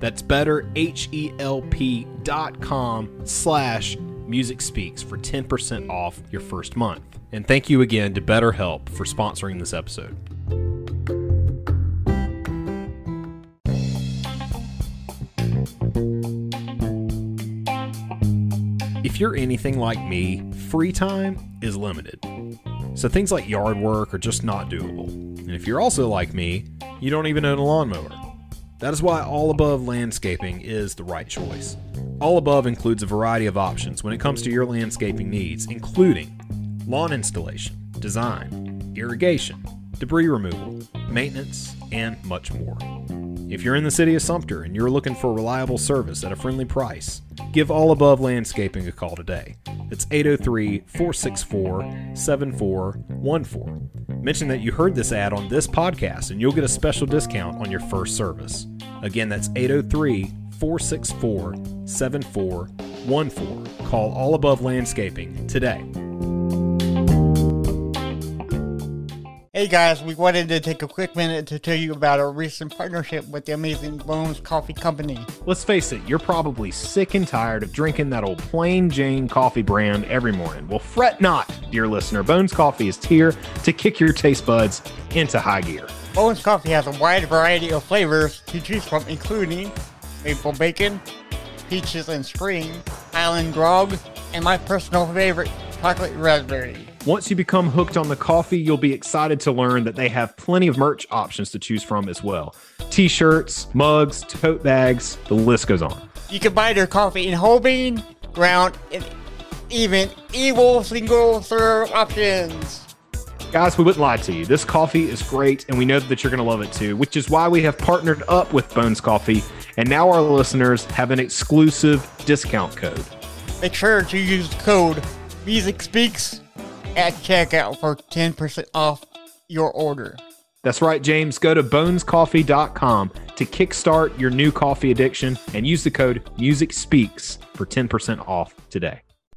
That's better, H-E-L-P slash music speaks for 10% off your first month. And thank you again to BetterHelp for sponsoring this episode. If you're anything like me, free time is limited. So things like yard work are just not doable. And if you're also like me, you don't even own a lawnmower. That is why All Above Landscaping is the right choice. All Above includes a variety of options when it comes to your landscaping needs, including lawn installation, design, irrigation, debris removal, maintenance, and much more. If you're in the city of Sumter and you're looking for reliable service at a friendly price, give All Above Landscaping a call today. It's 803 464 7414. Mention that you heard this ad on this podcast and you'll get a special discount on your first service. Again, that's 803 464 7414. Call All Above Landscaping today. Hey guys, we wanted to take a quick minute to tell you about our recent partnership with the amazing Bones Coffee Company. Let's face it, you're probably sick and tired of drinking that old plain Jane coffee brand every morning. Well, fret not, dear listener. Bones Coffee is here to kick your taste buds into high gear. Bones Coffee has a wide variety of flavors to choose from, including maple bacon, peaches and spring, island grog, and my personal favorite, chocolate raspberry. Once you become hooked on the coffee, you'll be excited to learn that they have plenty of merch options to choose from as well t shirts, mugs, tote bags, the list goes on. You can buy their coffee in whole bean, ground, and even evil single serve options. Guys, we wouldn't lie to you. This coffee is great, and we know that you're going to love it too, which is why we have partnered up with Bones Coffee, and now our listeners have an exclusive discount code. Make sure to use the code Music Speaks at checkout for 10% off your order. That's right, James. Go to bonescoffee.com to kickstart your new coffee addiction and use the code Music Speaks for 10% off today.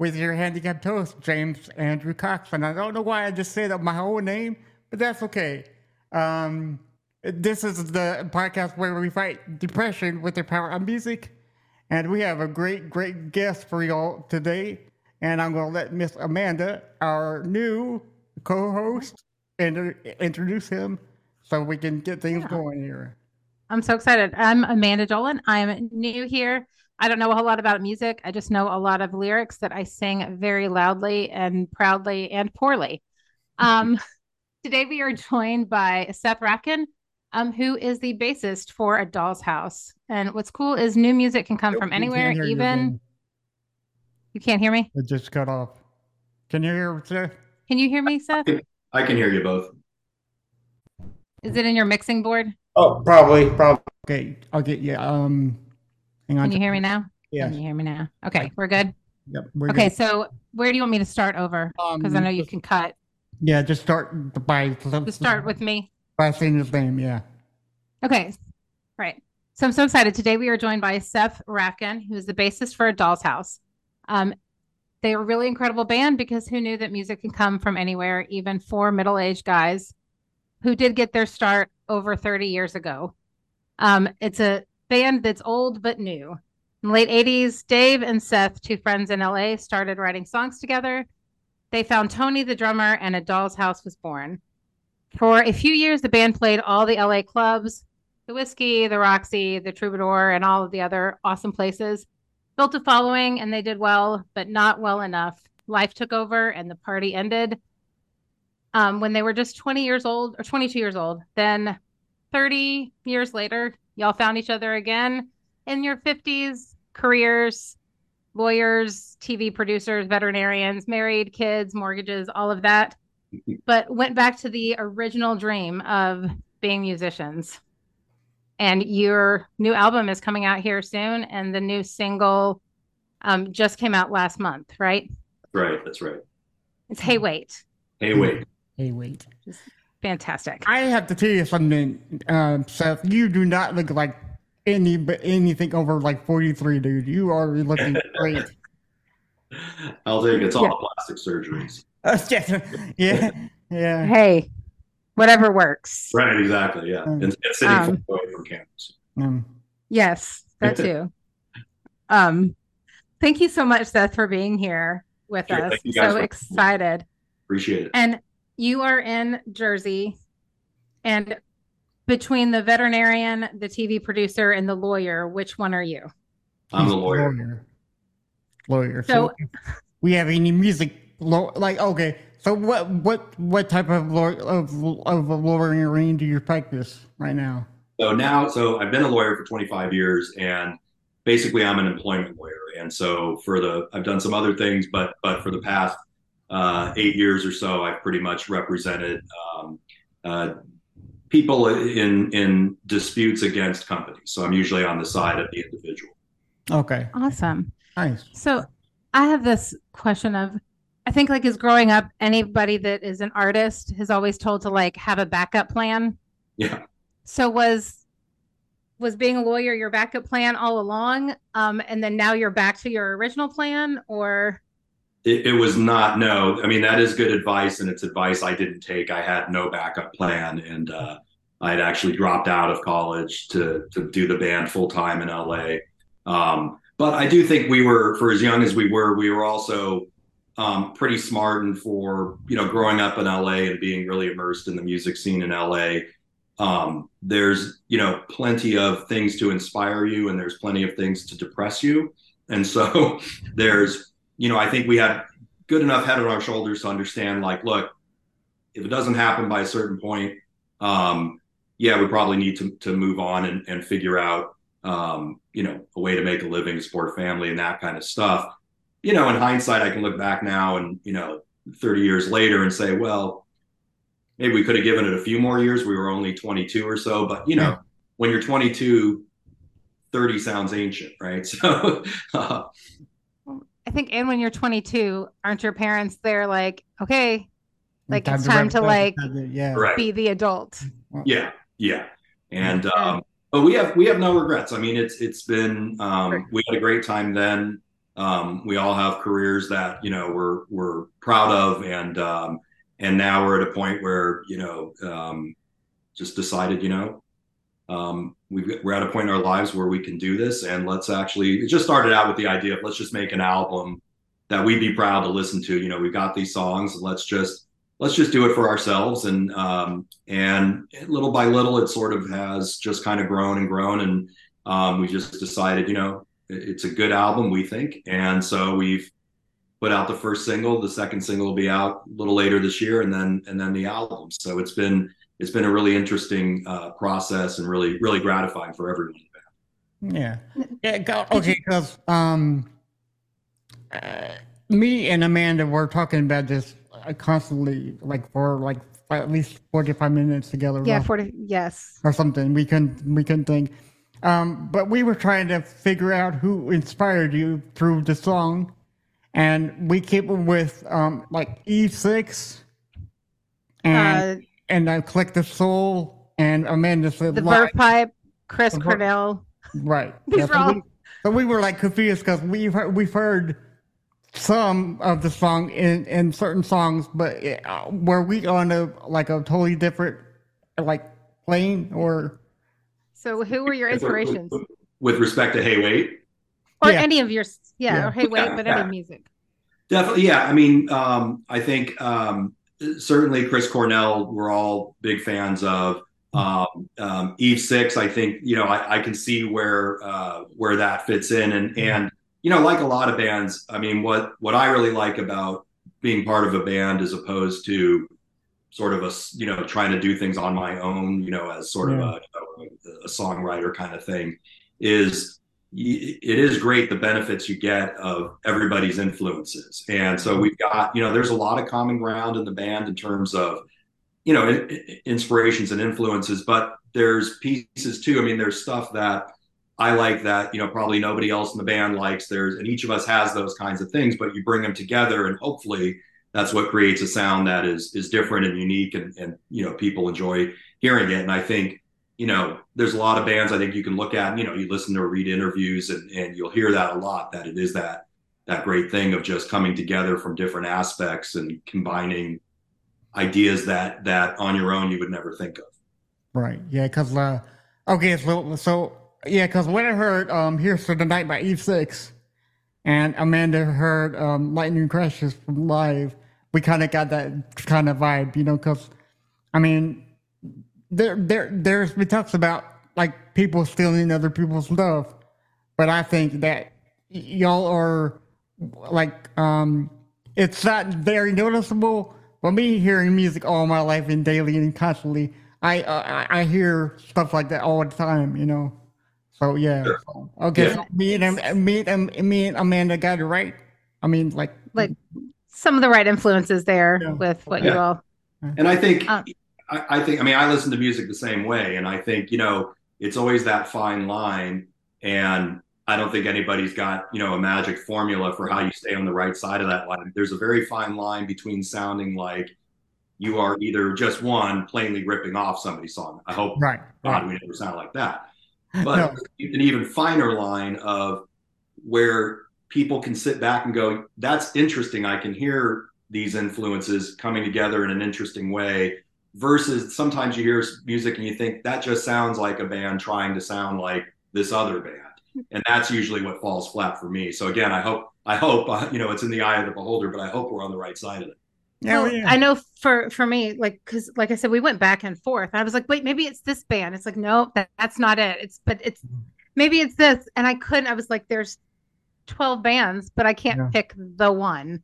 with your handicapped host, James Andrew Cox. And I don't know why I just said my whole name, but that's okay. Um, this is the podcast where we fight depression with the power of music. And we have a great, great guest for y'all today. And I'm going to let Miss Amanda, our new co host, inter- introduce him so we can get things Yeah. going here. I'm so excited. I'm Amanda Dolin. I'm new here. I don't know a whole lot about music. I just know a lot of lyrics that I sing very loudly and proudly and poorly. Um, today we are joined by Seth Rafkin, um, who is the bassist for A Doll's House. And what's cool is new music can come Nope, from anywhere, can't you even again. you can't hear me. It just cut off. Can you hear Seth? Can you hear me, Seth? I can hear you both. Is it in your mixing board? Oh, probably, probably. Okay, I'll get you. Um, hang on. Can you hear me now? Yeah. Can you hear me now? Okay, we're good. Yep. We're Okay, good. so where do you want me to start over? Because I Um, know you can cut. Yeah, just start by To start with me. by saying his name. Yeah. Okay. Right. So I'm so excited. Today we are joined by Seth Rafkin, who is the bassist for A Doll's House. Um, they are a really incredible band because who knew that music can come from anywhere, even four middle aged guys who did get their start over 30 years ago. Um, it's a band that's old but new. In the late 80s, Dave and Seth, two friends in LA, started writing songs together. They found Tony, the drummer, and a doll's house was born. For a few years, the band played all the LA clubs, the Whisky, the Roxy, the Troubadour, and all of the other awesome places. Built a following and they did well, but not well enough. Life took over and the party ended. Um, when they were just 20 years old or 22 years old, then 30 years later, y'all found each other again in your 50s, careers, lawyers, TV producers, veterinarians, married, kids, mortgages, all of that, but went back to the original dream of being musicians. And your new album is coming out here soon, and the new single um, just came out last month, right? Right, that's right. It's Hey Wait. Hey, wait. Hey, wait. Fantastic. I have to tell you something, um, Seth. You do not look like any but anything over like 43, dude. You are looking great. I'll take it. It's all plastic surgeries. Uh, yeah, yeah, yeah. Hey, whatever works. Right, exactly. Yeah. Mm. And, and sitting Um, away from cameras. Um, Yes, that too. Um, thank you so much, Seth, for being here with Sure, us. thank you guys So excited. Appreciate it. And you are in Jersey, and between the veterinarian, the TV producer, and the lawyer, which one are you? I'm he's the lawyer. Lawyer. Lawyer. So- So, we have any music law like okay. So what what what type of law of of a lawyering do you practice right now? So now, so I've been a lawyer for 25 years, and basically I'm an employment lawyer. And so for the, I've done some other things, but but for the past uh, eight years or so, I've pretty much represented um, uh, people in in disputes against companies. So I'm usually on the side of the individual. Okay, Awesome. nice. So I have this question of I think like as growing up, anybody that is an artist is always told to like have a backup plan. Yeah. So was was being a lawyer your backup plan all along? Um, and then now you're back to your original plan or It, it was not no. I mean that is good advice, and it's advice I didn't take. I had no backup plan, and uh, I had actually dropped out of college to to do the band full time in LA. Um, but I do think we were, for as young as we were, we were also um, pretty smart, and for you know, growing up in LA and being really immersed in the music scene in LA. Um, there's you know plenty of things to inspire you, and there's plenty of things to depress you, and so there's you know, I think we had good enough head on our shoulders to understand, like, look, if it doesn't happen by a certain point, um, yeah, we probably need to to move on and, and figure out, um, you know, a way to make a living, support family, and that kind of stuff. You know, in hindsight, I can look back now and you know, 30 years later, and say, well, maybe we could have given it a few more years. We were only 22 or so, but you know, when you're 22. 30 sounds ancient, right? So, uh, I think and when you're 22, aren't your parents there like, okay, Like, it's wrap time it to, like- yeah. right. be the adult? Yeah, yeah, and um, but we have we have no regrets. I mean, it's it's been um, Right. we had a great time then. Um, we all have careers that you know we're we're proud of, and um, and now we're at a point where you know um, just decided you know um, we've, we're at a point in our lives where we can do this, and let's actually. It just started out with the idea of let's just make an album that we'd be proud to listen to. You know, we've got these songs, let's just let's just do it for ourselves and um, and little by little it sort of has just kind of grown and grown and um, we just decided you know it's a good album we think and so we've put out the first single the second single will be out a little later this year and then and then the album so it's been it's been a really interesting uh, process and really really gratifying for everyone Yeah. Yeah. go- Okay. Because um, uh, me and Amanda were talking about this uh, constantly, like for like at least forty-five minutes together. Yeah, rough- 40 yes. or something. We couldn't. We couldn't think. Um, but we were trying to figure out who inspired you through the song, and we came up with um, like Eve Six and Uh, and I clicked the soul and Amanda said the live. verve pipe, Chris The ver- Cornell. Right. These Yeah, are so, all- we, so we were like confused because we've heard, we've heard some of the song in in certain songs, but uh, were we on a like a totally different like plane or? So, who were your inspirations? With respect to Hey Wait, or Yeah. any of your yeah, Yeah. or Hey Wait, Yeah, but yeah. any music. Definitely, yeah. I mean, um, I think um, certainly Chris Cornell, we're all big fans of. Um, um, Eve Six, I think you know I, I can see where uh, where that fits in, and and you know, like a lot of bands, I mean, what what I really like about being part of a band as opposed to sort of a you know trying to do things on my own, you know, as sort Yeah. of a, a songwriter kind of thing, is it is great the benefits you get of everybody's influences. And so we've got you know there's a lot of common ground in the band in terms of you know inspirations and influences but there's pieces too. I mean there's stuff that i like that you know probably nobody else in the band likes. There's and each of us has those kinds of things but you bring them together and hopefully that's what creates a sound that is is different and unique and and you know people enjoy hearing it. And i think you know, there's a lot of bands I think you can look at, you know, you listen to or read interviews and, and you'll hear that a lot, that it is that that great thing of just coming together from different aspects and combining ideas that that on your own you would never think of. Right. Yeah. Cause uh, okay. So so yeah. Cause when I heard um "Here's to the Night" by Eve Six, and Amanda heard um "Lightning Crashes" from live, we kind of got that kind of vibe, you know. Cause I mean, there there there's been talks about like people stealing other people's stuff, but I think that y'all are like um it's not very noticeable. For me, hearing music all my life and daily and constantly, I uh, I I hear stuff like that all the time, you know. So yeah. Sure. So, okay. Yeah. So me and me and me and Amanda got it right. I mean, like Like some of the right influences there Yeah. with what you all And I think Um, I, I think I mean I listen to music the same way and I think, you know, it's always that fine line and I don't think anybody's got, you know, a magic formula for how you stay on the right side of that line. There's a very fine line between sounding like you are either just one plainly ripping off somebody's song. I hope right. God we never sound like that. But No. an even finer line of where people can sit back and go, that's interesting. I can hear these influences coming together in an interesting way. Versus sometimes you hear music and you think that just sounds like a band trying to sound like this other band, and that's usually what falls flat for me. So again, I hope I hope uh, you know it's in the eye of the beholder, but I hope we're on the right side of it. Yeah, Well, yeah. I know for for me, like because like I said, we went back and forth. I was like, wait, maybe it's this band. It's like, no, that, that's not it. It's but it's maybe it's this. And I couldn't. I was like, there's twelve bands, but I can't Yeah. pick the one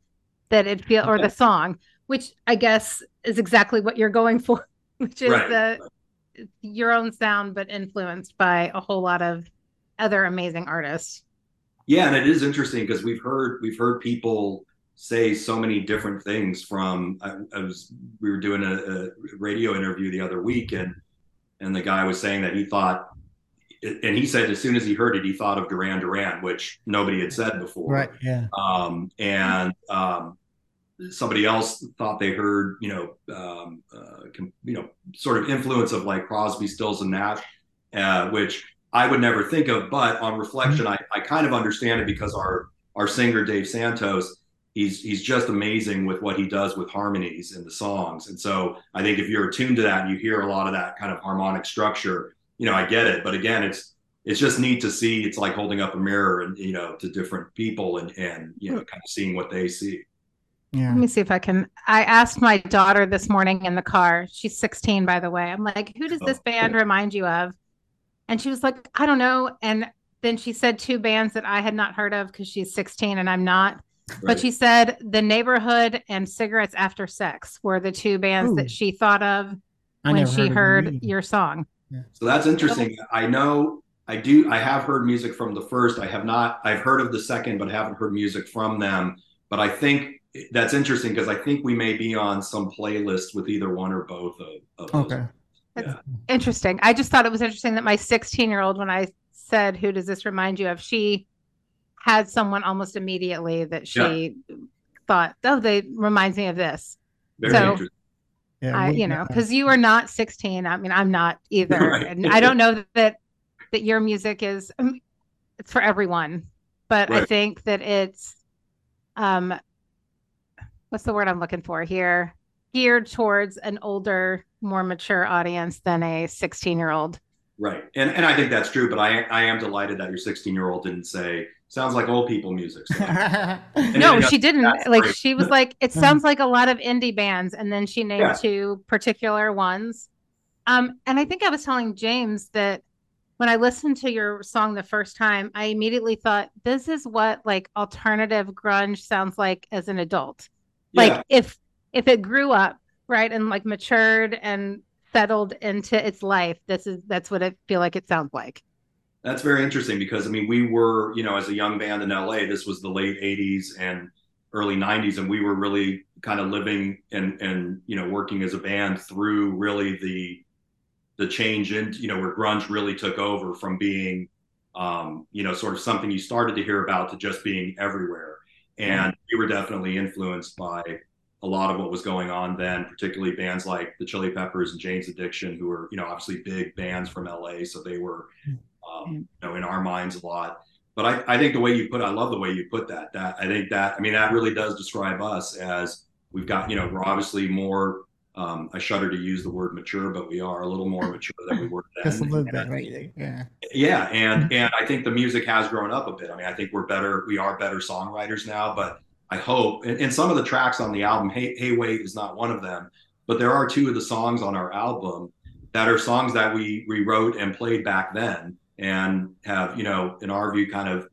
that it feel or the song, which I guess is exactly what you're going for, which is Right. the your own sound, but influenced by a whole lot of other amazing artists. Yeah, and it is interesting because we've heard we've heard people say so many different things. From I, I was we were doing a, a radio interview the other week, and and the guy was saying that he thought, and he said as soon as he heard it, he thought of Duran Duran, which nobody had said before. right. Yeah. Um, and um, somebody else thought they heard, you know, um, uh, com- you know, sort of influence of like Crosby, Stills, and Nash, uh, which I would never think of. But on reflection, I, I kind of understand it because our our singer Dave Santos, he's he's just amazing with what he does with harmonies in the songs. And so I think if you're attuned to that, and you hear a lot of that kind of harmonic structure. You know, I get it. But again, it's it's just neat to see. It's like holding up a mirror and you know to different people and and you know kind of seeing what they see. Yeah. Let me see if I can. I asked my daughter this morning in the car. She's 16, by the way. I'm like, who does this Oh. band remind you of? And she was like, I don't know. And then she said two bands that I had not heard of because she's 16 and I'm not. But she said The Neighbourhood and Cigarettes After Sex were the two bands Ooh. that she thought of I when she of them heard your song. So that's interesting. I know I do. I have heard music from the first. I have not. I've heard of the second, but haven't heard music from them. But I think that's interesting because I think we may be on some playlist with either one or both of, of those. Okay. Interesting. I just thought it was interesting that my 16 year old, when I said, Who does this remind you of? She had someone almost immediately that she thought, Oh, they reminds me of this. Very So- interesting. Yeah. I, we- you know, because you are not 16. I mean, I'm not either. Right. And I don't know that that your music is it's for everyone. But I think that it's um what's the word I'm looking for here? Geared towards an older, more mature audience than a 16 year old. Right. And and I think that's true, but I I am delighted that your 16 year old didn't say sounds like old people music. So. no, she didn't. Like great. she was like, it sounds like a lot of indie bands, and then she named yeah. two particular ones. Um, and I think I was telling James that when I listened to your song the first time, I immediately thought, this is what like alternative grunge sounds like as an adult. Yeah. Like if if it grew up, right, and like matured and settled into its life, this is that's what I feel like it sounds like. That's very interesting because I mean, we were, you know, as a young band in LA, this was the late 80s and early 90s, and we were really kind of living and and you know working as a band through really the the change in you know where grunge really took over from being um, you know sort of something you started to hear about to just being everywhere and mm-hmm. we were definitely influenced by a lot of what was going on then particularly bands like the chili peppers and jane's addiction who were you know obviously big bands from la so they were um, you know in our minds a lot but I, I think the way you put i love the way you put that that i think that i mean that really does describe us as we've got you know we're obviously more um, I shudder to use the word mature, but we are a little more mature than we were then. Just a little bit, right? Yeah. Yeah, and and I think the music has grown up a bit. I mean, I think we're better. We are better songwriters now, but I hope. And, and some of the tracks on the album, "Hey Hey Wait" is not one of them, but there are two of the songs on our album that are songs that we rewrote and played back then, and have you know, in our view, kind of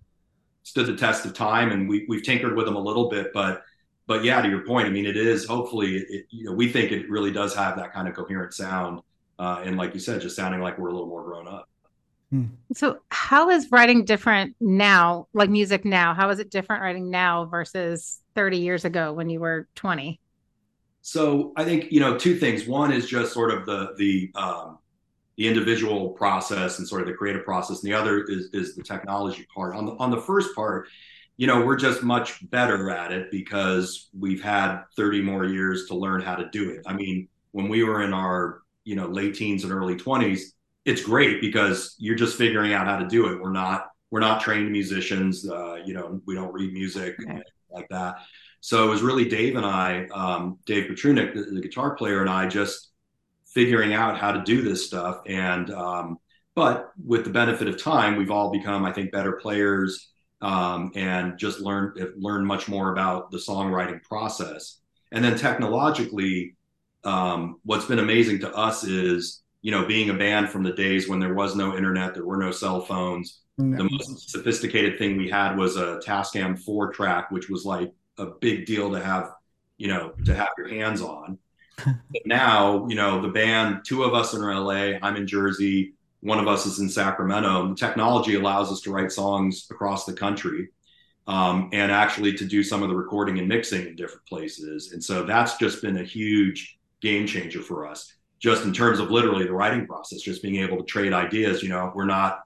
stood the test of time. And we we've tinkered with them a little bit, but but yeah, to your point, I mean, it is hopefully, it, you know, we think it really does have that kind of coherent sound, uh, and like you said, just sounding like we're a little more grown up. Hmm. So, how is writing different now, like music now? How is it different writing now versus 30 years ago when you were 20? So, I think you know two things. One is just sort of the the um, the individual process and sort of the creative process, and the other is is the technology part. On the on the first part, you know, we're just much better at it because we've had 30 more years to learn how to do it. I mean, when we were in our, you know, late teens and early 20s, it's great because you're just figuring out how to do it. We're not we're not trained musicians. Uh, you know, we don't read music okay. like that. So it was really Dave and I, um, Dave Petrunik, the, the, guitar player, and I just figuring out how to do this stuff. And um, but with the benefit of time, we've all become, I think, better players um, and just learn learn much more about the songwriting process. And then technologically, um, what's been amazing to us is you know being a band from the days when there was no internet, there were no cell phones. No. The most sophisticated thing we had was a Tascam four track, which was like a big deal to have, you know, to have your hands on. but now, you know, the band, two of us are in LA, I'm in Jersey, one of us is in Sacramento. And the technology allows us to write songs across the country um, and actually to do some of the recording and mixing in different places. And so that's just been a huge game changer for us, just in terms of literally the writing process, just being able to trade ideas. You know, we're not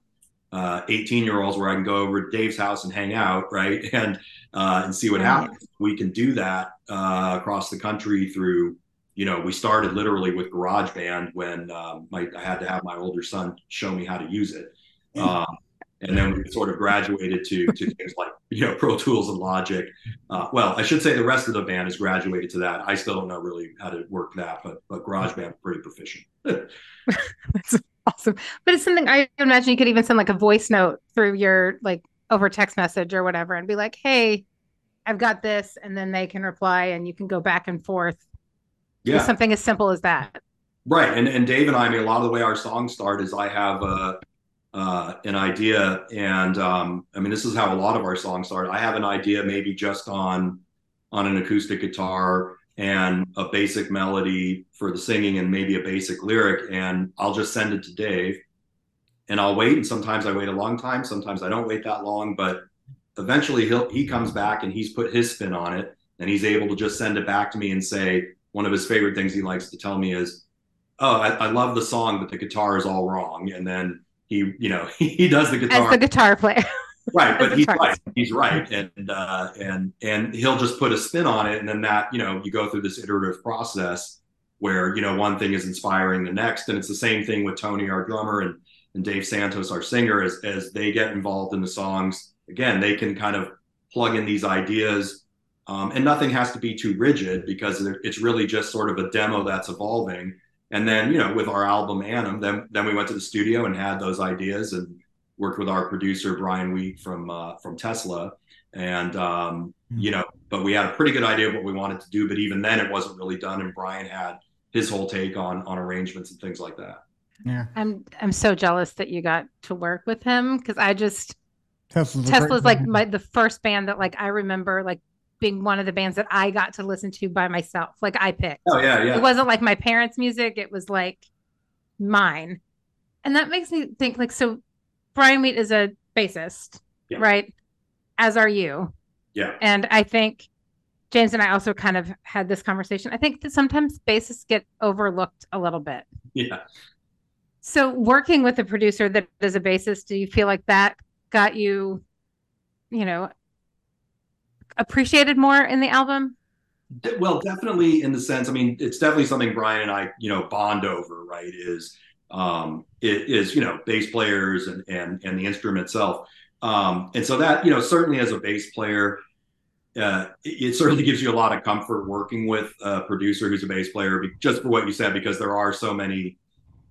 18 uh, year olds where I can go over to Dave's house and hang out, right? And uh, and see what happens. We can do that uh, across the country through you know, we started literally with GarageBand when um, my, I had to have my older son show me how to use it. Um, and then we sort of graduated to, to things like, you know, Pro Tools and Logic. Uh, well, I should say the rest of the band has graduated to that. I still don't know really how to work that, but, but GarageBand pretty proficient. That's awesome. But it's something I imagine you could even send like a voice note through your like over text message or whatever and be like, hey, I've got this. And then they can reply and you can go back and forth yeah. something as simple as that. Right. And and Dave and I, I mean, a lot of the way our songs start is I have a uh, an idea, and um, I mean, this is how a lot of our songs start. I have an idea, maybe just on on an acoustic guitar and a basic melody for the singing, and maybe a basic lyric, and I'll just send it to Dave, and I'll wait. And sometimes I wait a long time. Sometimes I don't wait that long, but eventually he'll he comes back and he's put his spin on it, and he's able to just send it back to me and say, one of his favorite things he likes to tell me is, "Oh, I, I love the song, but the guitar is all wrong." And then he, you know, he does the guitar as the guitar player. right, but he's right. He's right, and uh, and and he'll just put a spin on it, and then that you know you go through this iterative process where you know one thing is inspiring the next, and it's the same thing with Tony, our drummer, and and Dave Santos, our singer, as as they get involved in the songs. Again, they can kind of plug in these ideas um, and nothing has to be too rigid because it's really just sort of a demo that's evolving. And then, you know, with our album Annam, then then we went to the studio and had those ideas and worked with our producer Brian Wheat from uh, from Tesla, and um, mm-hmm. you know, but we had a pretty good idea of what we wanted to do. But even then, it wasn't really done, and Brian had his whole take on on arrangements and things like that. Yeah, I'm I'm so jealous that you got to work with him because I just Tesla's, Tesla's like my the first band that like I remember like being one of the bands that I got to listen to by myself. Like I picked. Oh yeah, yeah. It wasn't like my parents' music. It was like mine. And that makes me think like so Brian Wheat is a bassist, yeah. right? As are you. Yeah. And I think James and I also kind of had this conversation. I think that sometimes bassists get overlooked a little bit. Yeah. So working with a producer that is a bassist, do you feel like that got you, you know, appreciated more in the album? Well, definitely in the sense, I mean, it's definitely something Brian and I, you know, bond over, right? Is um it is, you know, bass players and and and the instrument itself. Um, and so that, you know, certainly as a bass player, uh, it, it, certainly gives you a lot of comfort working with a producer who's a bass player, just for what you said, because there are so many,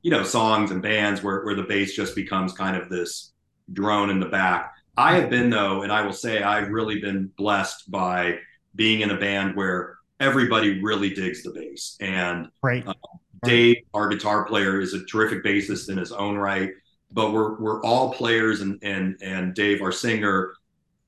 you know, songs and bands where where the bass just becomes kind of this drone in the back. I have been though, and I will say I've really been blessed by being in a band where everybody really digs the bass. And right. Uh, Dave, our guitar player, is a terrific bassist in his own right. But we're we're all players, and and and Dave, our singer,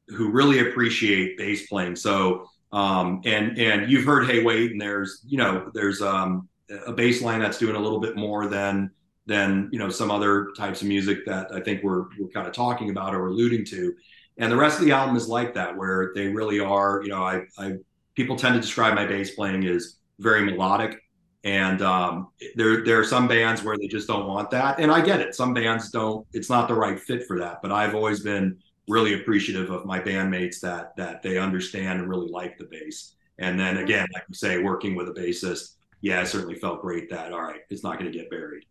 who really appreciate bass playing. So um, and and you've heard Hey Wait, and there's you know there's um, a bass line that's doing a little bit more than than you know some other types of music that I think we're we're kind of talking about or alluding to. And the rest of the album is like that, where they really are. You know, I, I people tend to describe my bass playing as very melodic, and um, there there are some bands where they just don't want that, and I get it. Some bands don't; it's not the right fit for that. But I've always been really appreciative of my bandmates that that they understand and really like the bass. And then again, like you say, working with a bassist, yeah, I certainly felt great that all right, it's not going to get buried.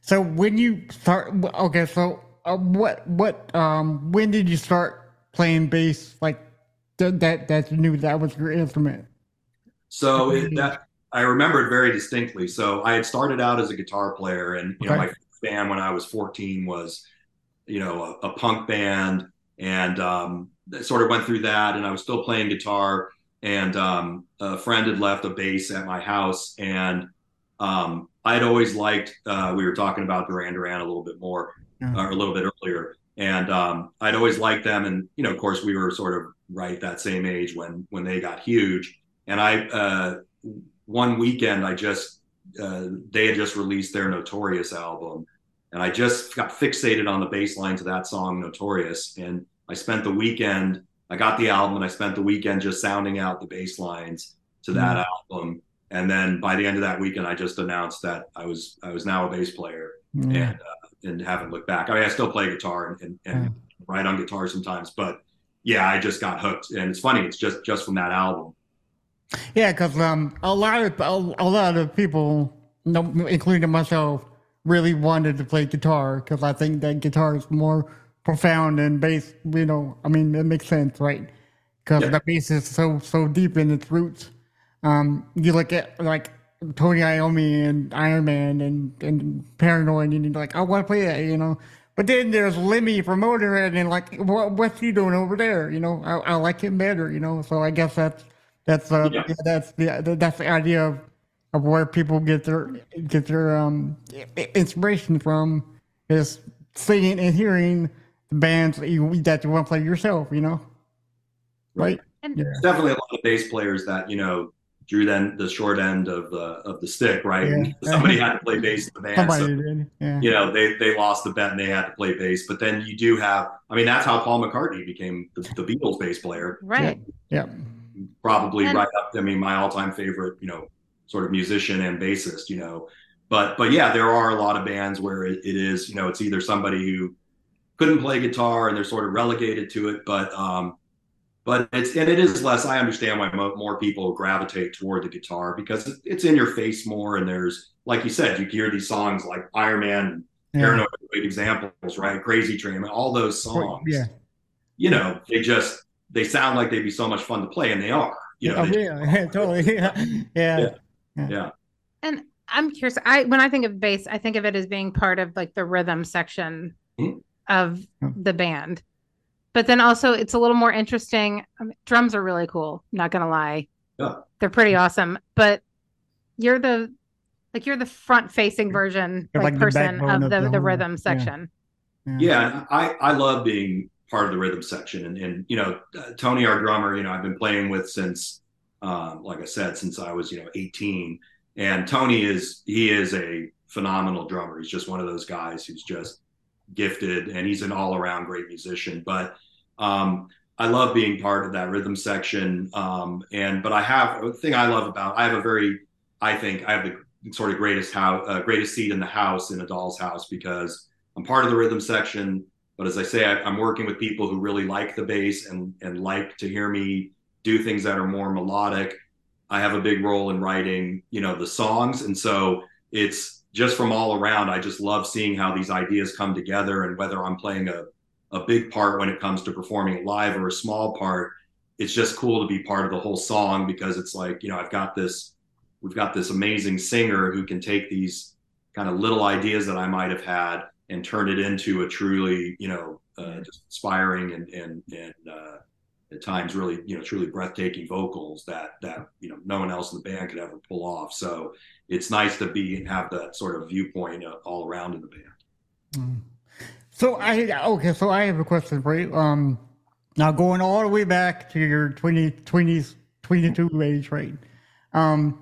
So when you start, okay, so uh, what what um when did you start playing bass? Like th- that that you knew that was your instrument. So it, that I remember it very distinctly. So I had started out as a guitar player, and you okay. know my band when I was 14 was you know a, a punk band, and um, sort of went through that, and I was still playing guitar. And um, a friend had left a bass at my house, and um, I'd always liked. Uh, we were talking about Duran Duran a little bit more, yeah. or a little bit earlier, and um, I'd always liked them. And you know, of course, we were sort of right that same age when when they got huge. And I uh, one weekend, I just uh, they had just released their Notorious album, and I just got fixated on the bass lines of that song, Notorious. And I spent the weekend. I got the album, and I spent the weekend just sounding out the bass lines to that mm-hmm. album and then by the end of that weekend, I just announced that I was I was now a bass player mm. and uh, and haven't looked back. I mean, I still play guitar and, and, and mm. write on guitar sometimes, but yeah, I just got hooked. And it's funny, it's just just from that album. Yeah, because um, a lot of a, a lot of people, including myself, really wanted to play guitar because I think that guitar is more profound than bass. You know, I mean, it makes sense, right? Because yeah. the bass is so so deep in its roots. Um, you look at like Tony Iommi and Iron Man and, and Paranoid, and you're like, I want to play that, you know. But then there's Lemmy from Motorhead, and like, what, what's he doing over there? You know, I, I like him better, you know. So I guess that's that's uh, yeah. that's the that's the idea of, of where people get their get their um inspiration from is seeing and hearing the bands that you, that you want to play yourself, you know. Right. And yeah. definitely a lot of bass players that you know drew then the short end of the of the stick, right? Yeah. Somebody had to play bass in the band. Somebody so, did. Yeah. You know, they they lost the bet and they had to play bass. But then you do have, I mean, that's how Paul McCartney became the, the Beatles bass player. Right. Yeah. Probably and, right up. I mean, my all time favorite, you know, sort of musician and bassist. You know, but but yeah, there are a lot of bands where it, it is, you know, it's either somebody who couldn't play guitar and they're sort of relegated to it, but um, but it's and it is less. I understand why more people gravitate toward the guitar because it's in your face more, and there's like you said, you hear these songs like Iron Man, yeah. Paranoid, great examples, right? Crazy Train, all those songs. Yeah, you know, they just they sound like they'd be so much fun to play, and they are. You know, oh, they- yeah, totally. Yeah. Yeah. yeah. And I'm curious. I when I think of bass, I think of it as being part of like the rhythm section Mhm. of the band. But then also, it's a little more interesting. I mean, drums are really cool. Not gonna lie, Yeah. they're pretty awesome. But you're the like you're the front facing version like, like person backbone of of the, the the whole- rhythm yeah. section. yeah and i i love being part of the rhythm section and and you know uh, tony our drummer you know i've been playing with since um like i said since i was you know 18 and tony is he is a phenomenal drummer he's just one of those guys who's just gifted and he's an all-around great musician but um i love being part of that rhythm section um and but i have the thing i love about i have a very i think i have the sort of greatest house uh, greatest seat in the house in a doll's house because I'm part of the rhythm section, but as I say, I, I'm working with people who really like the bass and and like to hear me do things that are more melodic. I have a big role in writing, you know, the songs, and so it's just from all around. I just love seeing how these ideas come together, and whether I'm playing a a big part when it comes to performing live or a small part, it's just cool to be part of the whole song because it's like you know I've got this, we've got this amazing singer who can take these kind of little ideas that I might have had and turn it into a truly, you know, uh, just inspiring and and and uh, at times really, you know, truly breathtaking vocals that that you know no one else in the band could ever pull off. So it's nice to be and have that sort of viewpoint uh, all around in the band. Mm. So I okay, so I have a question for you. Um, now going all the way back to your 20, 20s, 22 age, right? Um,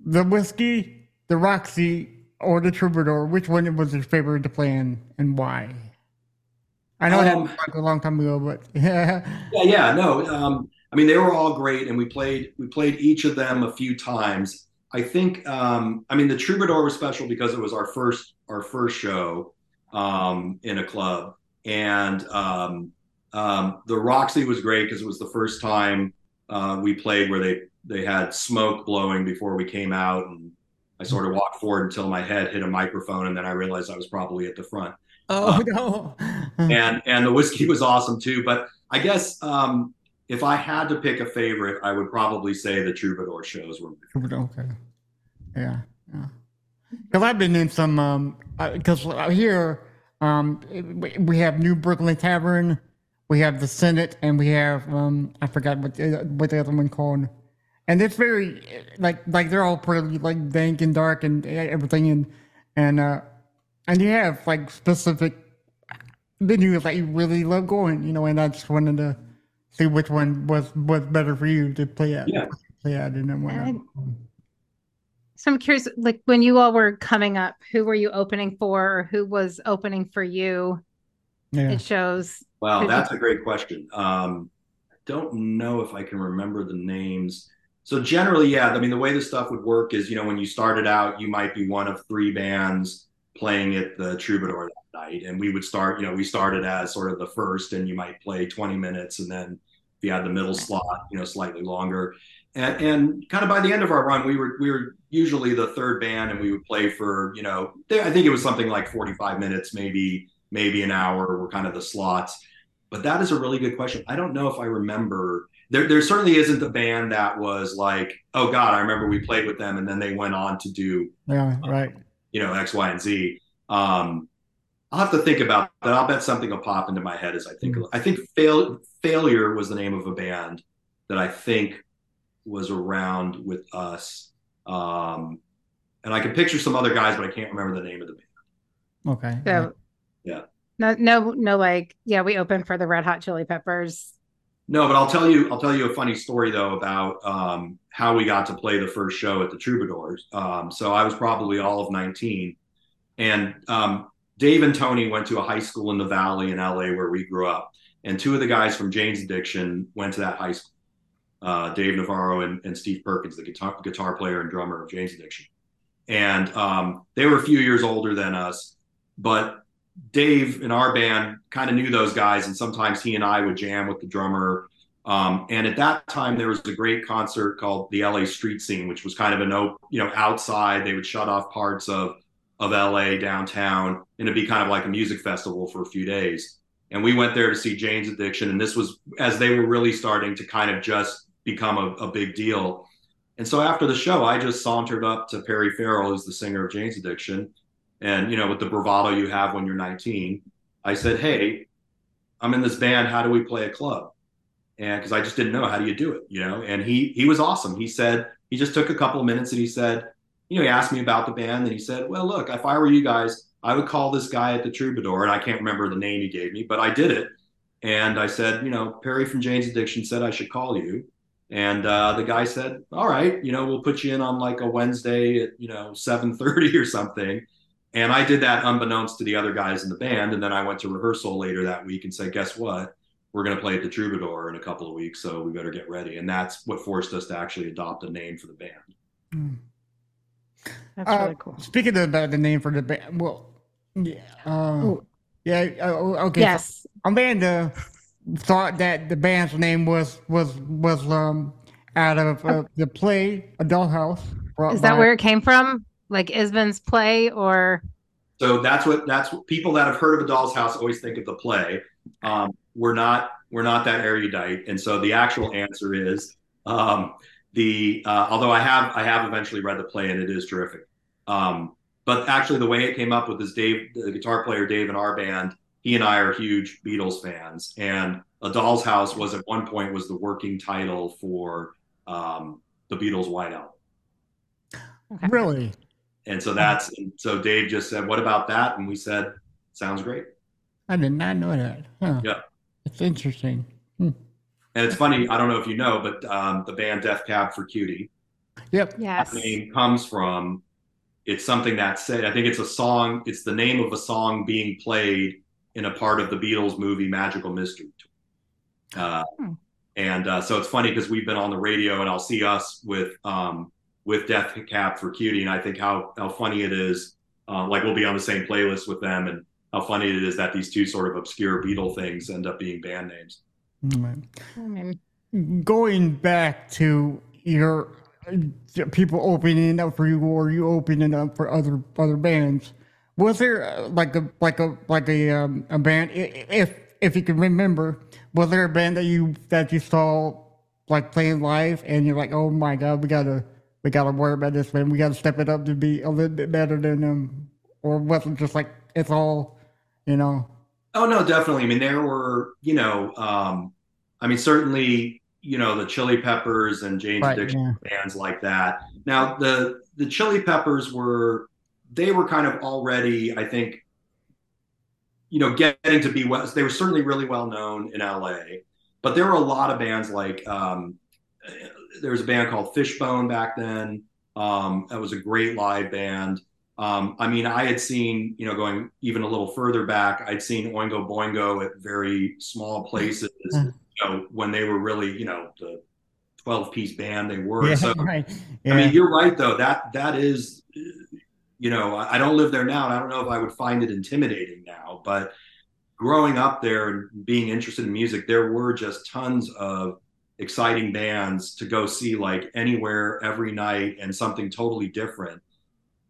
the whisky, the Roxy, or the Troubadour, which one was your favorite to play in, and why? I know Um, was a long time ago, but yeah, Yeah, yeah, no. Um, I mean, they were all great, and we played we played each of them a few times. I think, um, I mean, the Troubadour was special because it was our first our first show um, in a club, and um, um, the Roxy was great because it was the first time uh, we played where they they had smoke blowing before we came out, and I sort of walked forward until my head hit a microphone, and then I realized I was probably at the front oh no, and and the whisky was awesome too. But I guess um, if I had to pick a favorite, I would probably say the Troubadour shows were. okay, yeah, yeah. Because I've been in some, um, because here, um, we- we have New Brookland Tavern, we have the Senate, and we have, um, I forgot what the, what the other one called, and it's very like like they're all pretty like dank and dark and everything, and and uh, and you have like specific venues that you really love going, you know, and I just wanted to see which one was was better for you to play at, Yeah. play at, and then whatnot. And- So I'm curious, like when you all were coming up, who were you opening for, or who was opening for you yeah. at shows? Wow, that's a great question. Um, I don't know if I can remember the names. So generally, yeah. I mean, the way this stuff would work is, you know, when you started out, you might be one of three bands playing at the Troubadour that night, and we would start. You know, we started as sort of the first, and you might play 20 minutes, and then if you had the middle slot, you know, slightly longer. And, and kind of by the end of our run, we were we were usually the third band, and we would play for you know, I think it was something like 45 minutes, maybe maybe an hour were kind of the slots. But that is a really good question. I don't know if I remember. There, there certainly isn't a band that was like, oh God, I remember we played with them, and then they went on to do Yeah, right. You know X, Y, and Z. Um, I'll have to think about that. I'll bet something will pop into my head as I think. I think fail, failure was the name of a band that I think was around with us. Um, and I can picture some other guys, but I can't remember the name of the band. Okay. So Yeah. no, no, no, like yeah, we opened for the Red Hot Chili Peppers. No, but I'll tell you. I'll tell you a funny story though about um, how we got to play the first show at the Troubadours. Um, so I was probably all of 19, and um, Dave and Tony went to a high school in the Valley in LA where we grew up, and two of the guys from Jane's Addiction went to that high school. Uh, Dave Navarro and, and Steve Perkins, the guitar guitar player and drummer of Jane's Addiction, and um, they were a few years older than us, but Dave in our band kind of knew those guys, and sometimes he and I would jam with the drummer. Um, and at that time, there was a great concert called the LA Street Scene, which was kind of an op- you know outside. They would shut off parts of of LA downtown, and it'd be kind of like a music festival for a few days. and we went there to see Jane's Addiction, and this was as they were really starting to kind of just become a, a big deal. And so after the show, I just sauntered up to Perry Farrell, who's the singer of Jane's Addiction, and you know, with the bravado you have when you're 19, I said, "Hey, I'm in this band. How do we play a club?" And because I just didn't know how do you do it, you know. And he he was awesome. He said he just took a couple of minutes and he said, you know, he asked me about the band and he said, "Well, look, if I were you guys, I would call this guy at the Troubadour, and I can't remember the name he gave me, but I did it." And I said, you know, Perry from Jane's Addiction said I should call you. And uh, the guy said, "All right, you know, we'll put you in on like a Wednesday at you know 7:30 or something." And I did that unbeknownst to the other guys in the band. And then I went to rehearsal later that week and said, "Guess what? We're going to play at the Troubadour in a couple of weeks, so we better get ready." And that's what forced us to actually adopt a name for the band. That's Uh, really cool. Speaking about the name for the band, well, yeah, uh, Ooh. yeah, uh, okay. so Yes. Amanda thought that the band's name was was was um out of uh, the play A Dollhouse. Is that by- where it came from? Like Ibsen's play or So that's what that's what people that have heard of a Doll's House always think of the play. Um, we're not we're not that erudite, and so the actual answer is um, the. Uh, although I have I have eventually read the play and it is terrific. Um, but actually, the way it came up with is Dave, the guitar player Dave in our band. He and I are huge Beatles fans, and A Doll's House was at one point was the working title for um, the Beatles' White Album. okay. Really? And so that's and so Dave just said, "What about that?" And we said, "Sounds great." I did not know that. Huh. Yeah. It's interesting. And it's funny, I don't know if you know, but um, the band Death Cab for Cutie Yep. Yes. that name comes from it's something that said I think it's a song, it's the name of a song being played in a part of the Beatles movie Magical Mystery Tour. Uh, Hmm. and uh, so it's funny because we've been on the radio and I'll see us with um, with Death Cab for Cutie, and I think how how funny it is. Uh, like we'll be on the same playlist with them, and how funny it is that these two sort of obscure Beatle things end up being band names. I mean, Going back to your uh, people opening up for you, or you opening up for other other bands, was there uh, like a like a like a um, a band? If if you can remember, was there a band that you that you saw like playing live, and you're like, oh my god, we gotta we gotta worry about this man. we gotta step it up to be a little bit better than them, or was it just like it's all, you know? Oh no, definitely. I mean, there were, you know, um, I mean, certainly, you know, the Chili Peppers and Jane's Right, Addiction bands like that. Now, the the Chili Peppers were they were kind of already, I think, you know, getting to be well. They were certainly really well known in LA, but there were a lot of bands like um, there was a band called Fishbone back then. Um, that was a great live band. Um, I mean, I had seen, you know, going even a little further back, I'd seen Oingo Boingo at very small places, you know, when they were really, you know, the 12 piece band they were. Yeah, so, right. Yeah. I mean, you're right, though. That, that is, you know, I I don't live there now and I don't know if I would find it intimidating now, but growing up there and being interested in music, there were just tons of exciting bands to go see like anywhere every night and something totally different.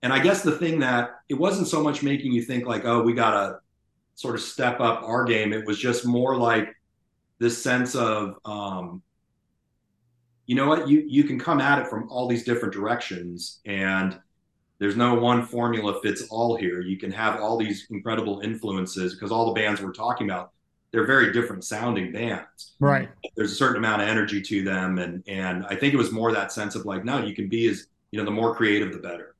And I guess the thing that it wasn't so much making you think like, oh, we got to sort of step up our game. It was just more like this sense of, um, you know what, you you can come at it from all these different directions, and there's no one formula fits all here. You can have all these incredible influences because all the bands we're talking about, they're very different sounding bands right. there's a certain amount of energy to them and and i think it was more that sense of like no you can be as you know the more creative the better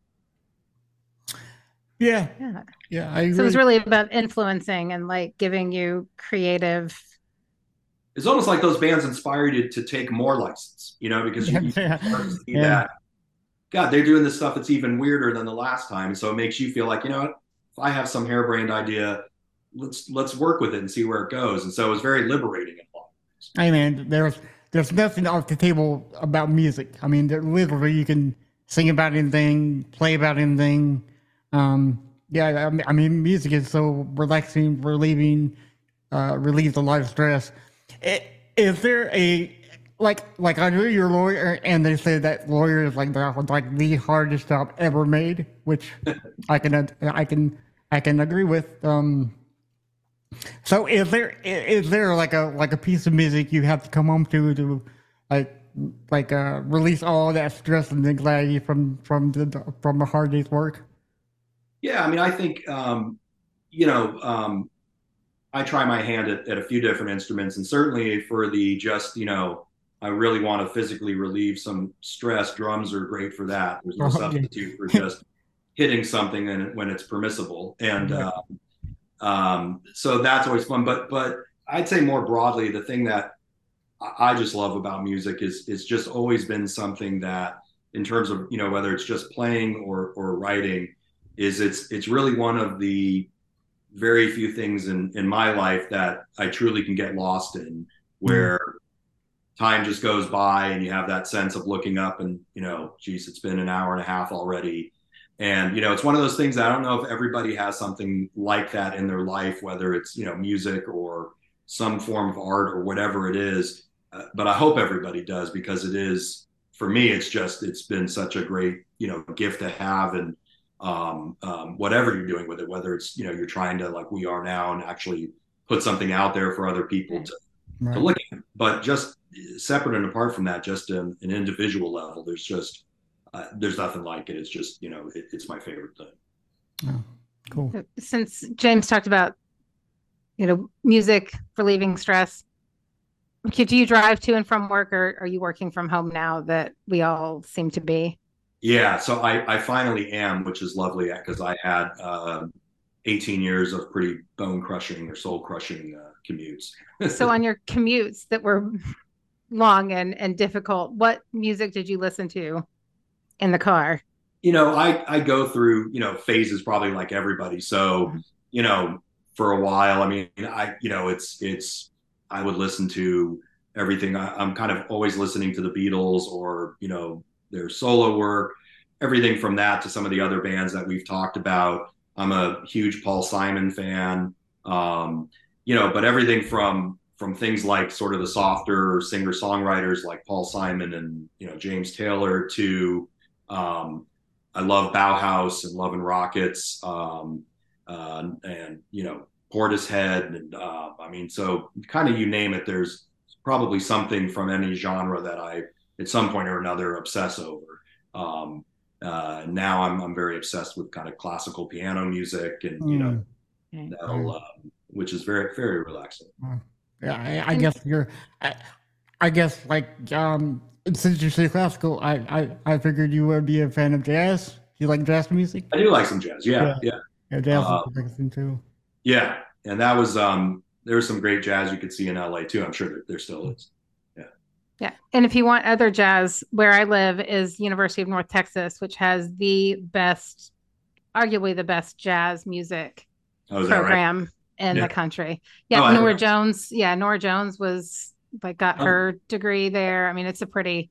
Yeah. yeah. Yeah. I So it was really about influencing and like giving you creative. it's almost like those bands inspired you to take more license you know because you, you Yeah. start to see Yeah. that god they're doing this stuff that's even weirder than the last time so it makes you feel like you know what if i have some harebrained idea let's let's work with it and see where it goes and so it was very liberating in a lot of ways. Hey man, there's there's nothing off the table about music. I mean, literally, you can sing about anything, play about anything. Um, yeah, I mean, music is so relaxing, relieving, uh, relieves a lot of stress. Is there a like like I know you're lawyer, and they say that lawyer is like the like the hardest job ever made, which I can I can I can agree with. Um, So is there is there like a like a piece of music you have to come home to to like like uh release all that stress and anxiety from from the from a hard day's work? Yeah, I mean, I think um, you know, um, I try my hand at, at a few different instruments, and certainly for the just you know, I really want to physically relieve some stress. Drums are great for that. There's no Oh, yeah. substitute for just hitting something and when it's permissible, and Yeah. um, um, so that's always fun. But but I'd say more broadly, the thing that I just love about music is it's just always been something that, in terms of you know whether it's just playing or or writing, is it's it's really one of the very few things in in my life that I truly can get lost in, where time just goes by and you have that sense of looking up and you know, geez, it's been an hour and a half already. And you know, it's one of those things I don't know if everybody has something like that in their life, whether it's you know music or some form of art or whatever it is. Uh, but I hope everybody does because it is for me. It's just it's been such a great you know gift to have and um, um, whatever you're doing with it, whether it's you know you're trying to like we are now and actually put something out there for other people to, to look at. But just separate and apart from that, just an, an individual level, there's just uh, there's nothing like it. It's just you know it, it's my favorite thing. Cool. Since James talked about, you know, music relieving stress, could you drive to and from work, or are you working from home now that we all seem to be? Yeah, so I, I finally am, which is lovely because I had um 18 years of pretty bone crushing or soul crushing uh, commutes. So on your commutes that were long and and difficult, what music did you listen to in the car? you know, I I go through you know phases probably like everybody. So you know, for a while, I mean, I you know, it's it's I would listen to everything. I, I'm kind of always listening to the Beatles or you know their solo work, everything from that to some of the other bands that we've talked about. I'm a huge Paul Simon fan. Um, you know, but everything from from things like sort of the softer singer songwriters like Paul Simon and you know James Taylor to um, I love Bauhaus and Love and Rockets, um, uh, and you know Portishead, and uh, I mean, so kind of you name it. There's probably something from any genre that I, at some point or another, obsess over. Um, uh, now I'm I'm very obsessed with kind of classical piano music, and you know Mm. that'll, um, which is very very relaxing. Yeah, I, I guess you're. I, I guess like um, since you say classical, I, I I figured you would be a fan of jazz. You like jazz music? I do like some jazz, yeah, yeah. Yeah, jazz Uh, is interesting too. Yeah, and that was um there was some great jazz you could see in LA too. I'm sure there, there still is. Yeah. Yeah, and if you want other jazz, where I live is University of North Texas, which has the best, arguably the best jazz music Oh, is that right? program in Yeah. the country. Oh, Yeah, I Norah. Jones. Yeah, Norah Jones was like got Oh. her degree there. I mean, it's a pretty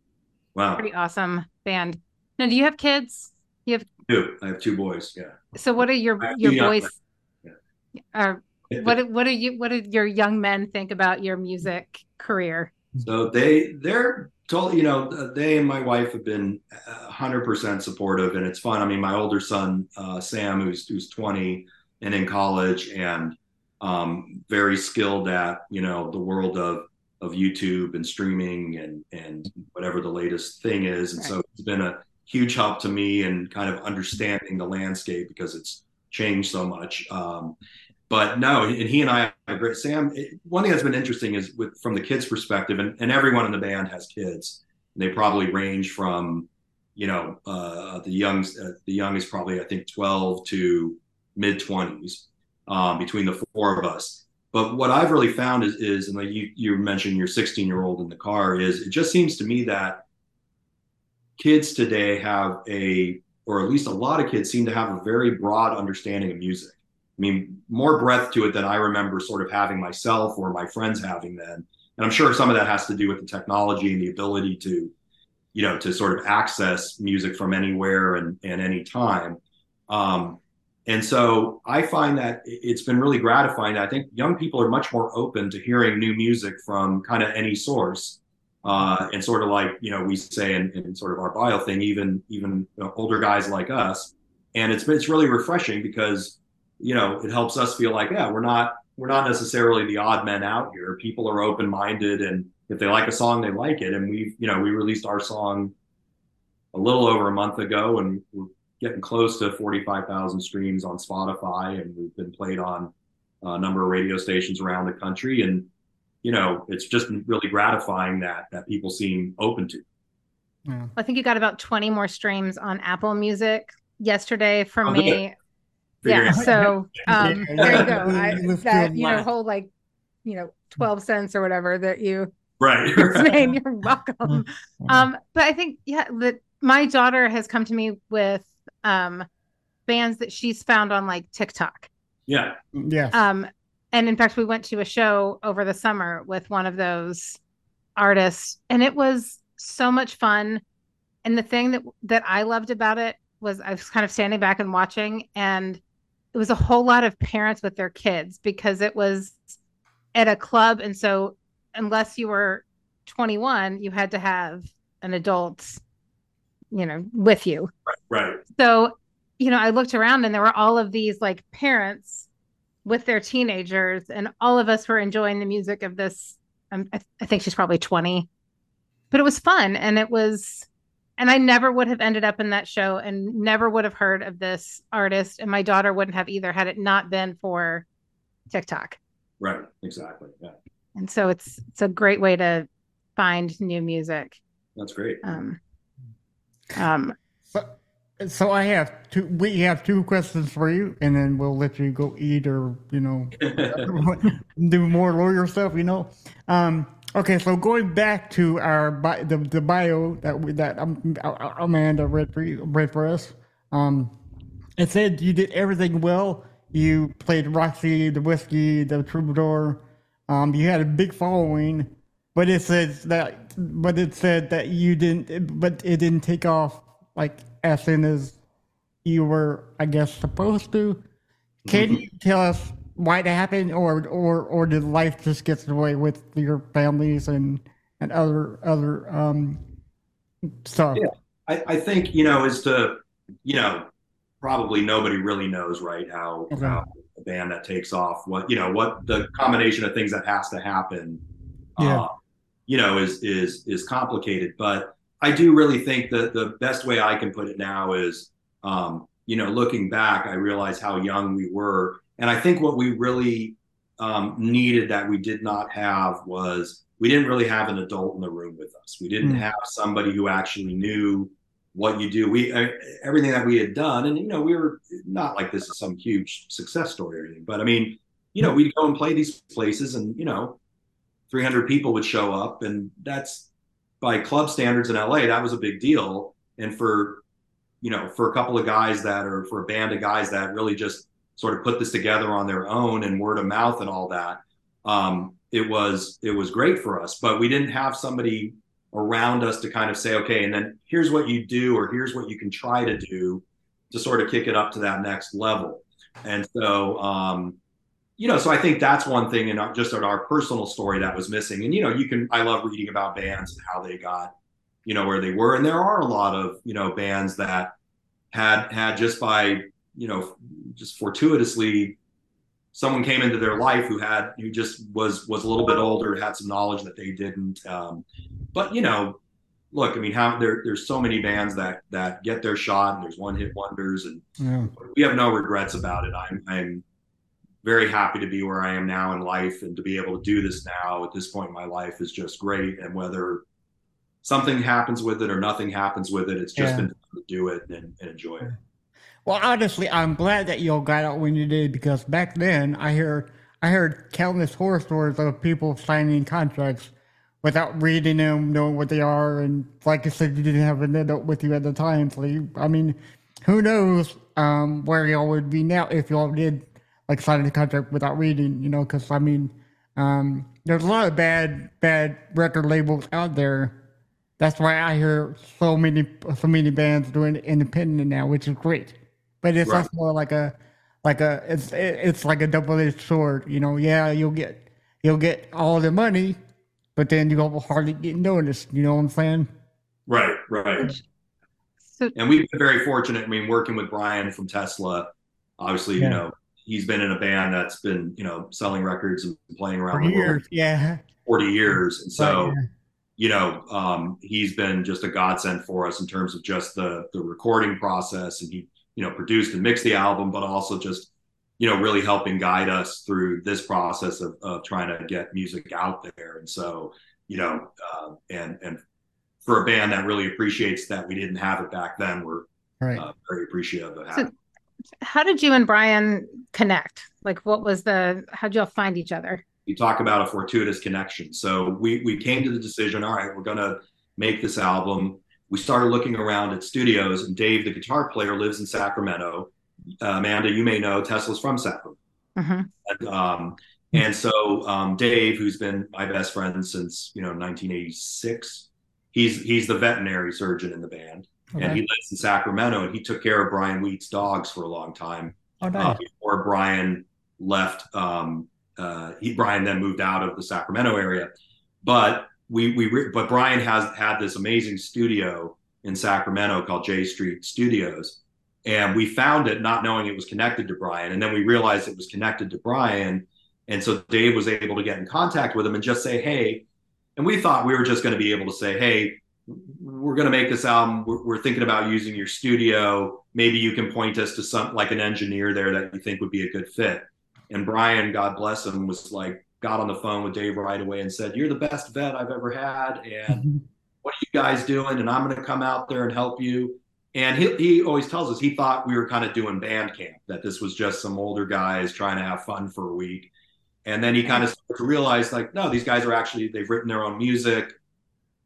Wow. pretty awesome band. Now, do you have kids? You Two. I have two boys. Yeah. So what are your your boys? Uh, what do- what do you what do your young men think about your music career? So they they're told you know they and my wife have been hundred percent supportive, and it's fun. I mean, my older son uh, Sam, who's who's twenty and in college, and um, very skilled at you know the world of of YouTube and streaming and and whatever the latest thing is, and so it's been a huge help to me and kind of understanding the landscape because it's changed so much. Um, but no, and he and I have a great Sam. It, one thing that's been interesting is with from the kids' perspective, and, and everyone in the band has kids. They probably range from, you know, uh, the young uh, the young is probably I think twelve to mid twenties um, between the four of us. But what I've really found is is and like you you mentioned your sixteen year old in the car is it just seems to me that kids today have a or at least a lot of kids seem to have a very broad understanding of music. I mean, more breadth to it than I remember sort of having myself or my friends having then. And I'm sure some of that has to do with the technology and the ability to, you know, to sort of access music from anywhere and, and any time. Um, and so I find that it's been really gratifying. I think young people are much more open to hearing new music from kind of any source. Uh, and sort of like, you know, we say in, in sort of our bio thing, even, even you know, older guys like us. And it's, it's really refreshing because you know, it helps us feel like, yeah, we're not we're not necessarily the odd men out here. People are open minded, and if they like a song, they like it. And we, you know, we released our song a little over a month ago, and we're getting close to 45,000 streams on Spotify, and we've been played on a number of radio stations around the country. And you know, it's just really gratifying that that people seem open to. Yeah. I think you got about 20 more streams on Apple Music yesterday for oh, me. Yeah, so um, there you go. I, that you know, whole like you know, 12 cents or whatever that you right. You're welcome. Um, but I think yeah, that my daughter has come to me with um bands that she's found on like TikTok. Yeah. Yeah. Um, and in fact, we went to a show over the summer with one of those artists, and it was so much fun. And the thing that that I loved about it was I was kind of standing back and watching, and it was a whole lot of parents with their kids because it was at a club, and so unless you were 21, you had to have an adult, you know, with you. Right. right. So, you know, I looked around and there were all of these like parents with their teenagers, and all of us were enjoying the music of this. Um, I, I think she's probably 20, but it was fun. And it was, and I never would have ended up in that show and never would have heard of this artist. And my daughter wouldn't have either had it not been for TikTok. Right. Exactly. Yeah and so it's it's a great way to find new music that's great um um so, so i have two we have two questions for you and then we'll let you go eat or you know do more lawyer stuff you know? Um okay so going back to our bi- the, the bio that we that um, amanda read for you read for us um it said you did everything well. You played roxy the whisky the troubadour. Um, you had a big following, but it says that, but it said that you didn't, but it didn't take off like as soon as you were, I guess, supposed to. Can mm-hmm. you tell us why that happened, or or or did life just get in the way with your families and and other other um stuff? Yeah, I, I think you know is to you know probably nobody really knows right how okay. how a band that takes off what you know what the combination of things that has to happen yeah. Uh, you know is is is complicated but i do really think that the best way i can put it now is um, you know looking back i realize how young we were and i think what we really um, needed that we did not have was we didn't really have an adult in the room with us we didn't mm. have somebody who actually knew what you do. We uh, everything that we had done, and you know, we were not like this is some huge success story or anything, but I mean, you know, we'd go and play these places, and you know, 300 people would show up, and that's by club standards in LA, that was a big deal. And for you know, for a couple of guys that are for a band of guys that really just sort of put this together on their own and word of mouth and all that, um, it was it was great for us. But we didn't have somebody around us to kind of say, okay, and then here's what you do, or here's what you can try to do to sort of kick it up to that next level. And so, um, you know, so I think that's one thing in our, just in our personal story that was missing. And, you know, you can, I love reading about bands and how they got, you know, where they were. And there are a lot of, you know, bands that had, had just by, you know, just fortuitously someone came into their life who had who just was was a little bit older had some knowledge that they didn't um, but you know look i mean how there there's so many bands that that get their shot and there's one hit wonders and yeah. we have no regrets about it i'm i'm very happy to be where i am now in life and to be able to do this now at this point in my life is just great and whether something happens with it or nothing happens with it it's just yeah. been to do it and, and enjoy it well, honestly, I'm glad that y'all got out when you did because back then I heard I heard countless horror stories of people signing contracts without reading them, knowing what they are, and like I said, you didn't have an adult with you at the time. So you, I mean, who knows um, where y'all would be now if y'all did like signing the contract without reading, you know? Because I mean, um, there's a lot of bad bad record labels out there. That's why I hear so many so many bands doing independent now, which is great but it's right. also like a like a it's it's like a double edged sword. You know, yeah, you'll get you'll get all the money, but then you'll hardly get noticed. You know what I'm saying? Right, right. So, and we've been very fortunate. I mean, working with Brian from Tesla, obviously, yeah. you know, he's been in a band that's been you know selling records and playing around For the world years, yeah. 40 years and so Right, yeah. you know um, he's been just a godsend for us in terms of just the the recording process and he you know produced and mixed the album but also just you know really helping guide us through this process of, of trying to get music out there and so you know uh, and and for a band that really appreciates that we didn't have it back then we're Right. uh, very appreciative of So- having How did you and Brian connect? Like, what was the? How'd y'all find each other? you talk about a fortuitous connection. So we we came to the decision. All right, we're gonna make this album. We started looking around at studios, and Dave, the guitar player, lives in Sacramento. Uh, Amanda, you may know Tesla's from Sacramento. hmm And, um, and so um, Dave, who's been my best friend since you know 1986, he's he's the veterinary surgeon in the band, and he lives in Sacramento, and he took care of Brian Wheat's dogs for a long time Oh, uh, before Brian left. Um, uh, he Brian then moved out of the Sacramento area, but we we re- but Brian has had this amazing studio in Sacramento called J Street Studios, and we found it not knowing it was connected to Brian, and then we realized it was connected to Brian, and so Dave was able to get in contact with him and just say, hey, and we thought we were just going to be able to say, hey, we're going to make this album. We're, we're thinking about using your studio. Maybe you can point us to some like an engineer there that you think would be a good fit. And Brian, God bless him, was like got on the phone with Dave right away and said, "You're the best vet I've ever had, and mm-hmm. what are you guys doing? And I'm going to come out there and help you." And he he always tells us he thought we were kind of doing band camp, that this was just some older guys trying to have fun for a week. And then he kind of started to realize, like, no, these guys are actually they've written their own music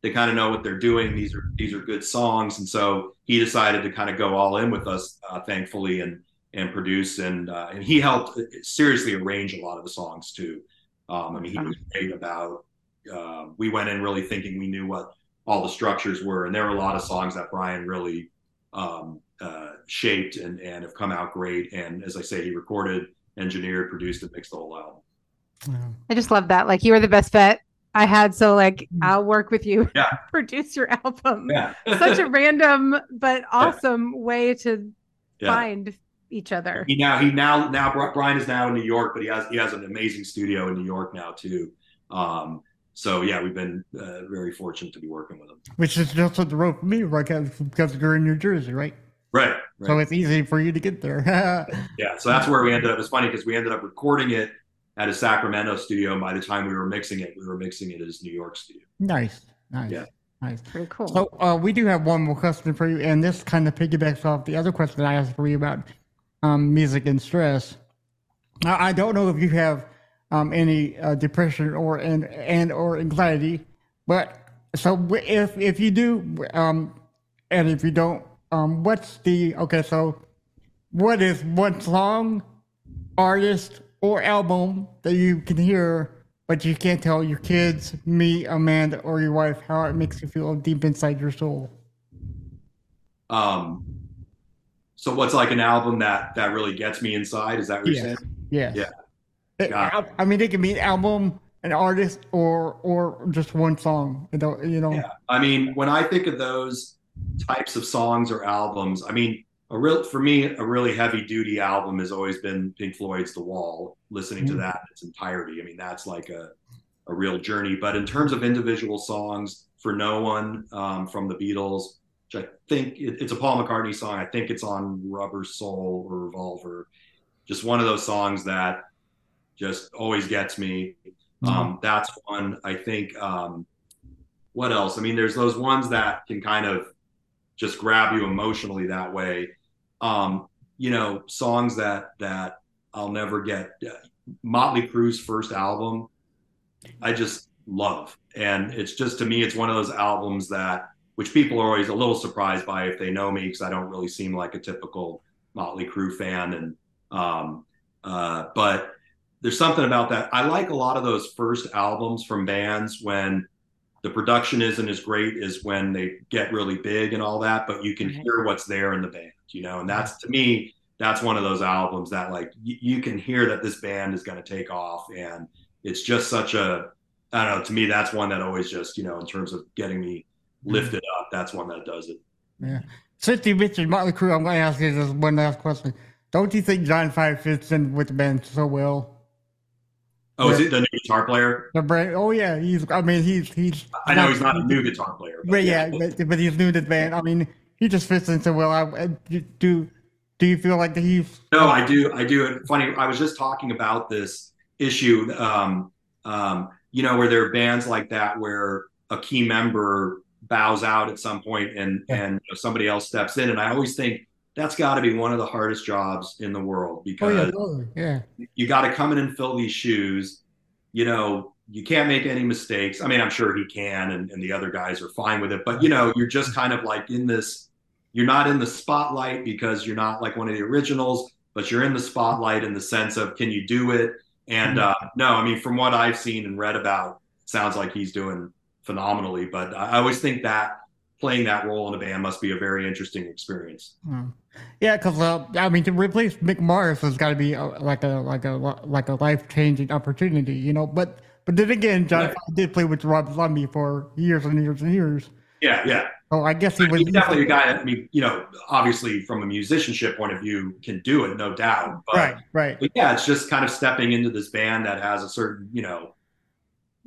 they kind of know what they're doing. These are these are good songs, and so he decided to kind of go all in with us, uh, thankfully, and and produce and uh, and he helped seriously arrange a lot of the songs too. Um, I mean, he was great about. Uh, we went in really thinking we knew what all the structures were, and there are a lot of songs that Brian really um, uh, shaped and and have come out great. And as I say, he recorded, engineered, produced, and mixed the whole album. Yeah. I just love that. Like, you were the best vet I had, so like, Mm. I'll work with you. Yeah. produce your album. Yeah, Such a random but awesome way to Yeah. find each other. He now he now now Brian is now in New York, but he has he has an amazing studio in New York now too. Um, so yeah, we've been uh, very fortunate to be working with him. Which is just up the road for me, right? Because you're in New Jersey, right? Right, right. So it's easy for you to get there. yeah, so that's where we ended up. It's funny because we ended up recording it at a Sacramento studio, and by the time we were mixing it, we were mixing it as New York studio. nice, nice, Yeah. nice. Pretty cool. So uh, we do have one more question for you, and this kind of piggybacks off the other question I asked for you about um, music and stress. Now, I don't know if you have um, any uh, depression or and and or anxiety, but so if if you do, um, and if you don't, um, what's the okay? So, what is one song, artist, or album that you can hear, but you can't tell your kids, me, Amanda, or your wife how it makes you feel deep inside your soul? Um, so what's like an album that that really gets me inside? Is that what you're Yeah. saying? Yeah. Yeah. It- I, I mean, it can be an album, an artist, or or just one song. You know, you know. Yeah. I mean, when I think of those types of songs or albums, I mean, a real for me, a really heavy duty album has always been Pink Floyd's The Wall. Listening to Mhm. that in its entirety, I mean, that's like a a real journey. But in terms of individual songs, for No One um, from the Beatles, which I think it, it's a Paul McCartney song. I think it's on Rubber Soul or Revolver. Just one of those songs that just always gets me. Um, that's one. I think. Um, what else? I mean, there's those ones that can kind of just grab you emotionally that way. Um, you know, songs that that I'll never get. Motley Crue's first album, I just love, and it's just to me, it's one of those albums that which people are always a little surprised by if they know me because I don't really seem like a typical Motley Crue fan, and um, uh, but there's something about that. I like a lot of those first albums from bands when the production isn't as great as when they get really big and all that, but you can Right. hear what's there in the band, you know, and that's to me, that's one of those albums that like y- you can hear that this band is going to take off. And it's just such a, I don't know, to me, that's one that always just, you know, in terms of getting me mm-hmm. lifted up, that's one that does it. Yeah. Since you mentioned Motley Crue, I'm going to ask you this one last question. don't you think John Five fits in with the band so well? Oh, is it the new guitar player? The brand, oh yeah, he's. I mean, he's he's. I know he's not a new guitar player. But yeah, but, but he's new to the band. I mean, he just fits in so well. I, do. Do you feel like that he's? No, I do. I do. Funny, I was just talking about this issue. Um, um, you know, where there are bands like that where a key member bows out at some point and Yeah. and you know, somebody else steps in, and I always think that's got to be one of the hardest jobs in the world Oh because yeah, totally. yeah. you got to come in and fill these shoes. You know, you can't make any mistakes. I mean, I'm sure he can, and, and the other guys are fine with it. But you know, you're just kind of like in this. You're not in the spotlight because you're not like one of the originals, but you're in the spotlight in the sense of can you do it? And uh, no, I mean, from what I've seen and read about, sounds like he's doing phenomenally. But I always think that playing that role in a band must be a very interesting experience. Mm. Yeah, because uh, I mean, to replace Mick Mars has got to be uh, like a like a like a life changing opportunity, you know. But but then again, John Right. Did play with Rob Zombie for years and years and years. Yeah, yeah. So I guess he was He's definitely a guy. I mean, you know, obviously from a musicianship point of view, can do it, no doubt. But, right, right. but yeah, it's just kind of stepping into this band that has a certain, you know,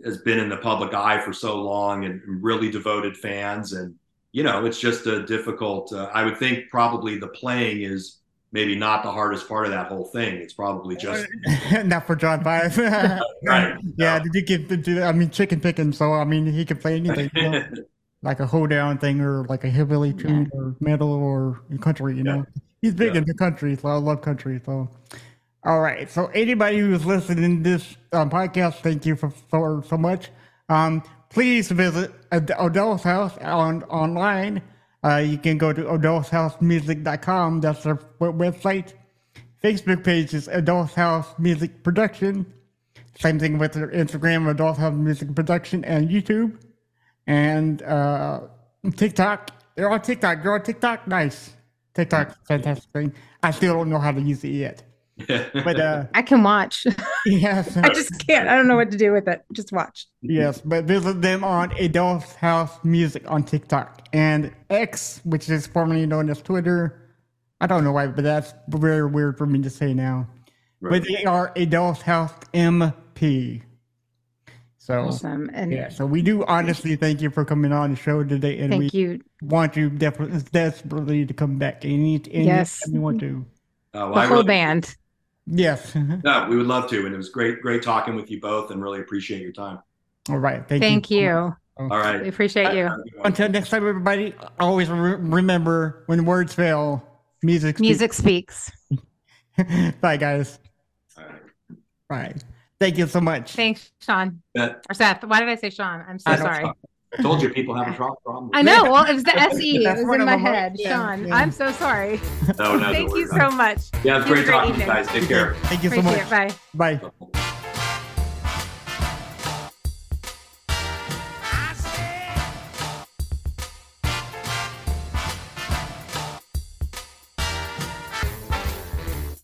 has been in the public eye for so long and really devoted fans, and you know, it's just a difficult. Uh, I would think probably the playing is maybe not the hardest part of that whole thing. It's probably just Not for John Five. Right. Yeah, did you get to, I mean, chicken picking. So I mean, he can play anything, you know, like a hoedown thing or like a hillbilly tune or metal or country. You know, he's big Yeah. into country, so I love country. So, all right. So anybody who's listening to this um, podcast, thank you for, for so much. Um, please visit Odell's house on online. Uh, you can go to odellshousemusic.com. That's their website. Facebook page is A Doll House Music Production. Same thing with their Instagram, A Doll House Music Production, and YouTube, and uh, TikTok. They're on TikTok. You're on TikTok. Nice. TikTok's a fantastic thing. I still don't know how to use it yet, but uh, I can watch. yes, I just can't. I don't know what to do with it. Just watch. yes. But visit them on A Doll House Music on TikTok and X, which is formerly known as Twitter. I don't know why, but that's very weird for me to say now. But they are A Doll House MP. So. Awesome. And Yeah, so we do honestly thank you for coming on the show today, and we thank you. want you definitely desperately to come back any any Yes. time you want to. Uh, well, The I whole really- band. Yes. No, we would love to, and it was great, great talking with you both, and really appreciate your time. All right. Thank, Thank you. you. All right. We appreciate you. Have a good one. Until next time, everybody. Always re- remember when words fail, music. speaks. Music speaks. Bye, guys. All right. Bye. Thank you so much. Thanks, Sean. Yeah. Or Seth. Why did I say Sean? I'm so I don't- sorry. Told you people have a pro- problem. I know. Well, it was the SE. That's It was in my head. Yeah, Sean, yeah. I'm so sorry. No, no, Thank you so much. Yeah, it's great great talking to you evening. guys. Take care. Thank you so much. it. Bye. Bye.